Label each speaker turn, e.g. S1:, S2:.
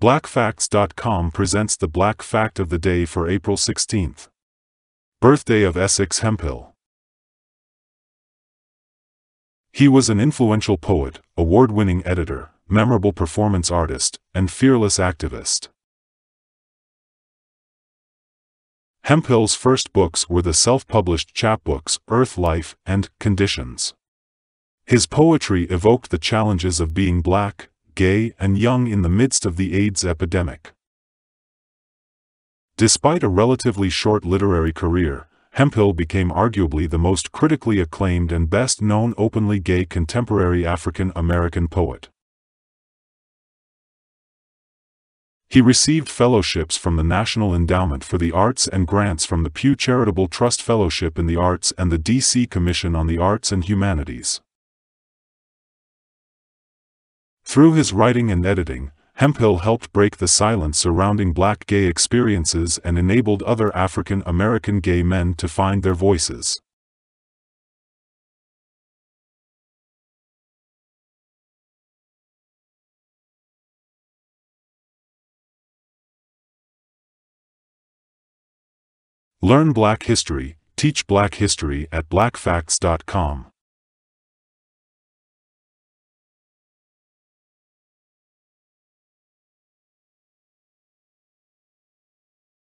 S1: BlackFacts.com presents the Black Fact of the Day for April 16th. Birthday of Essex Hemphill. He was an influential poet, award-winning editor, memorable performance artist, and fearless activist. Hemphill's first books were the self-published chapbooks Earth Life and Conditions. His poetry evoked the challenges of being black, gay and young in the midst of the AIDS epidemic. Despite a relatively short literary career, Hemphill became arguably the most critically acclaimed and best-known openly gay contemporary African-American poet. He received fellowships from the National Endowment for the Arts and grants from the Pew Charitable Trust Fellowship in the Arts and the D.C. Commission on the Arts and Humanities. Through his writing and editing, Hemphill helped break the silence surrounding black gay experiences and enabled other African American gay men to find their voices. Learn Black History, teach Black History at blackfacts.com.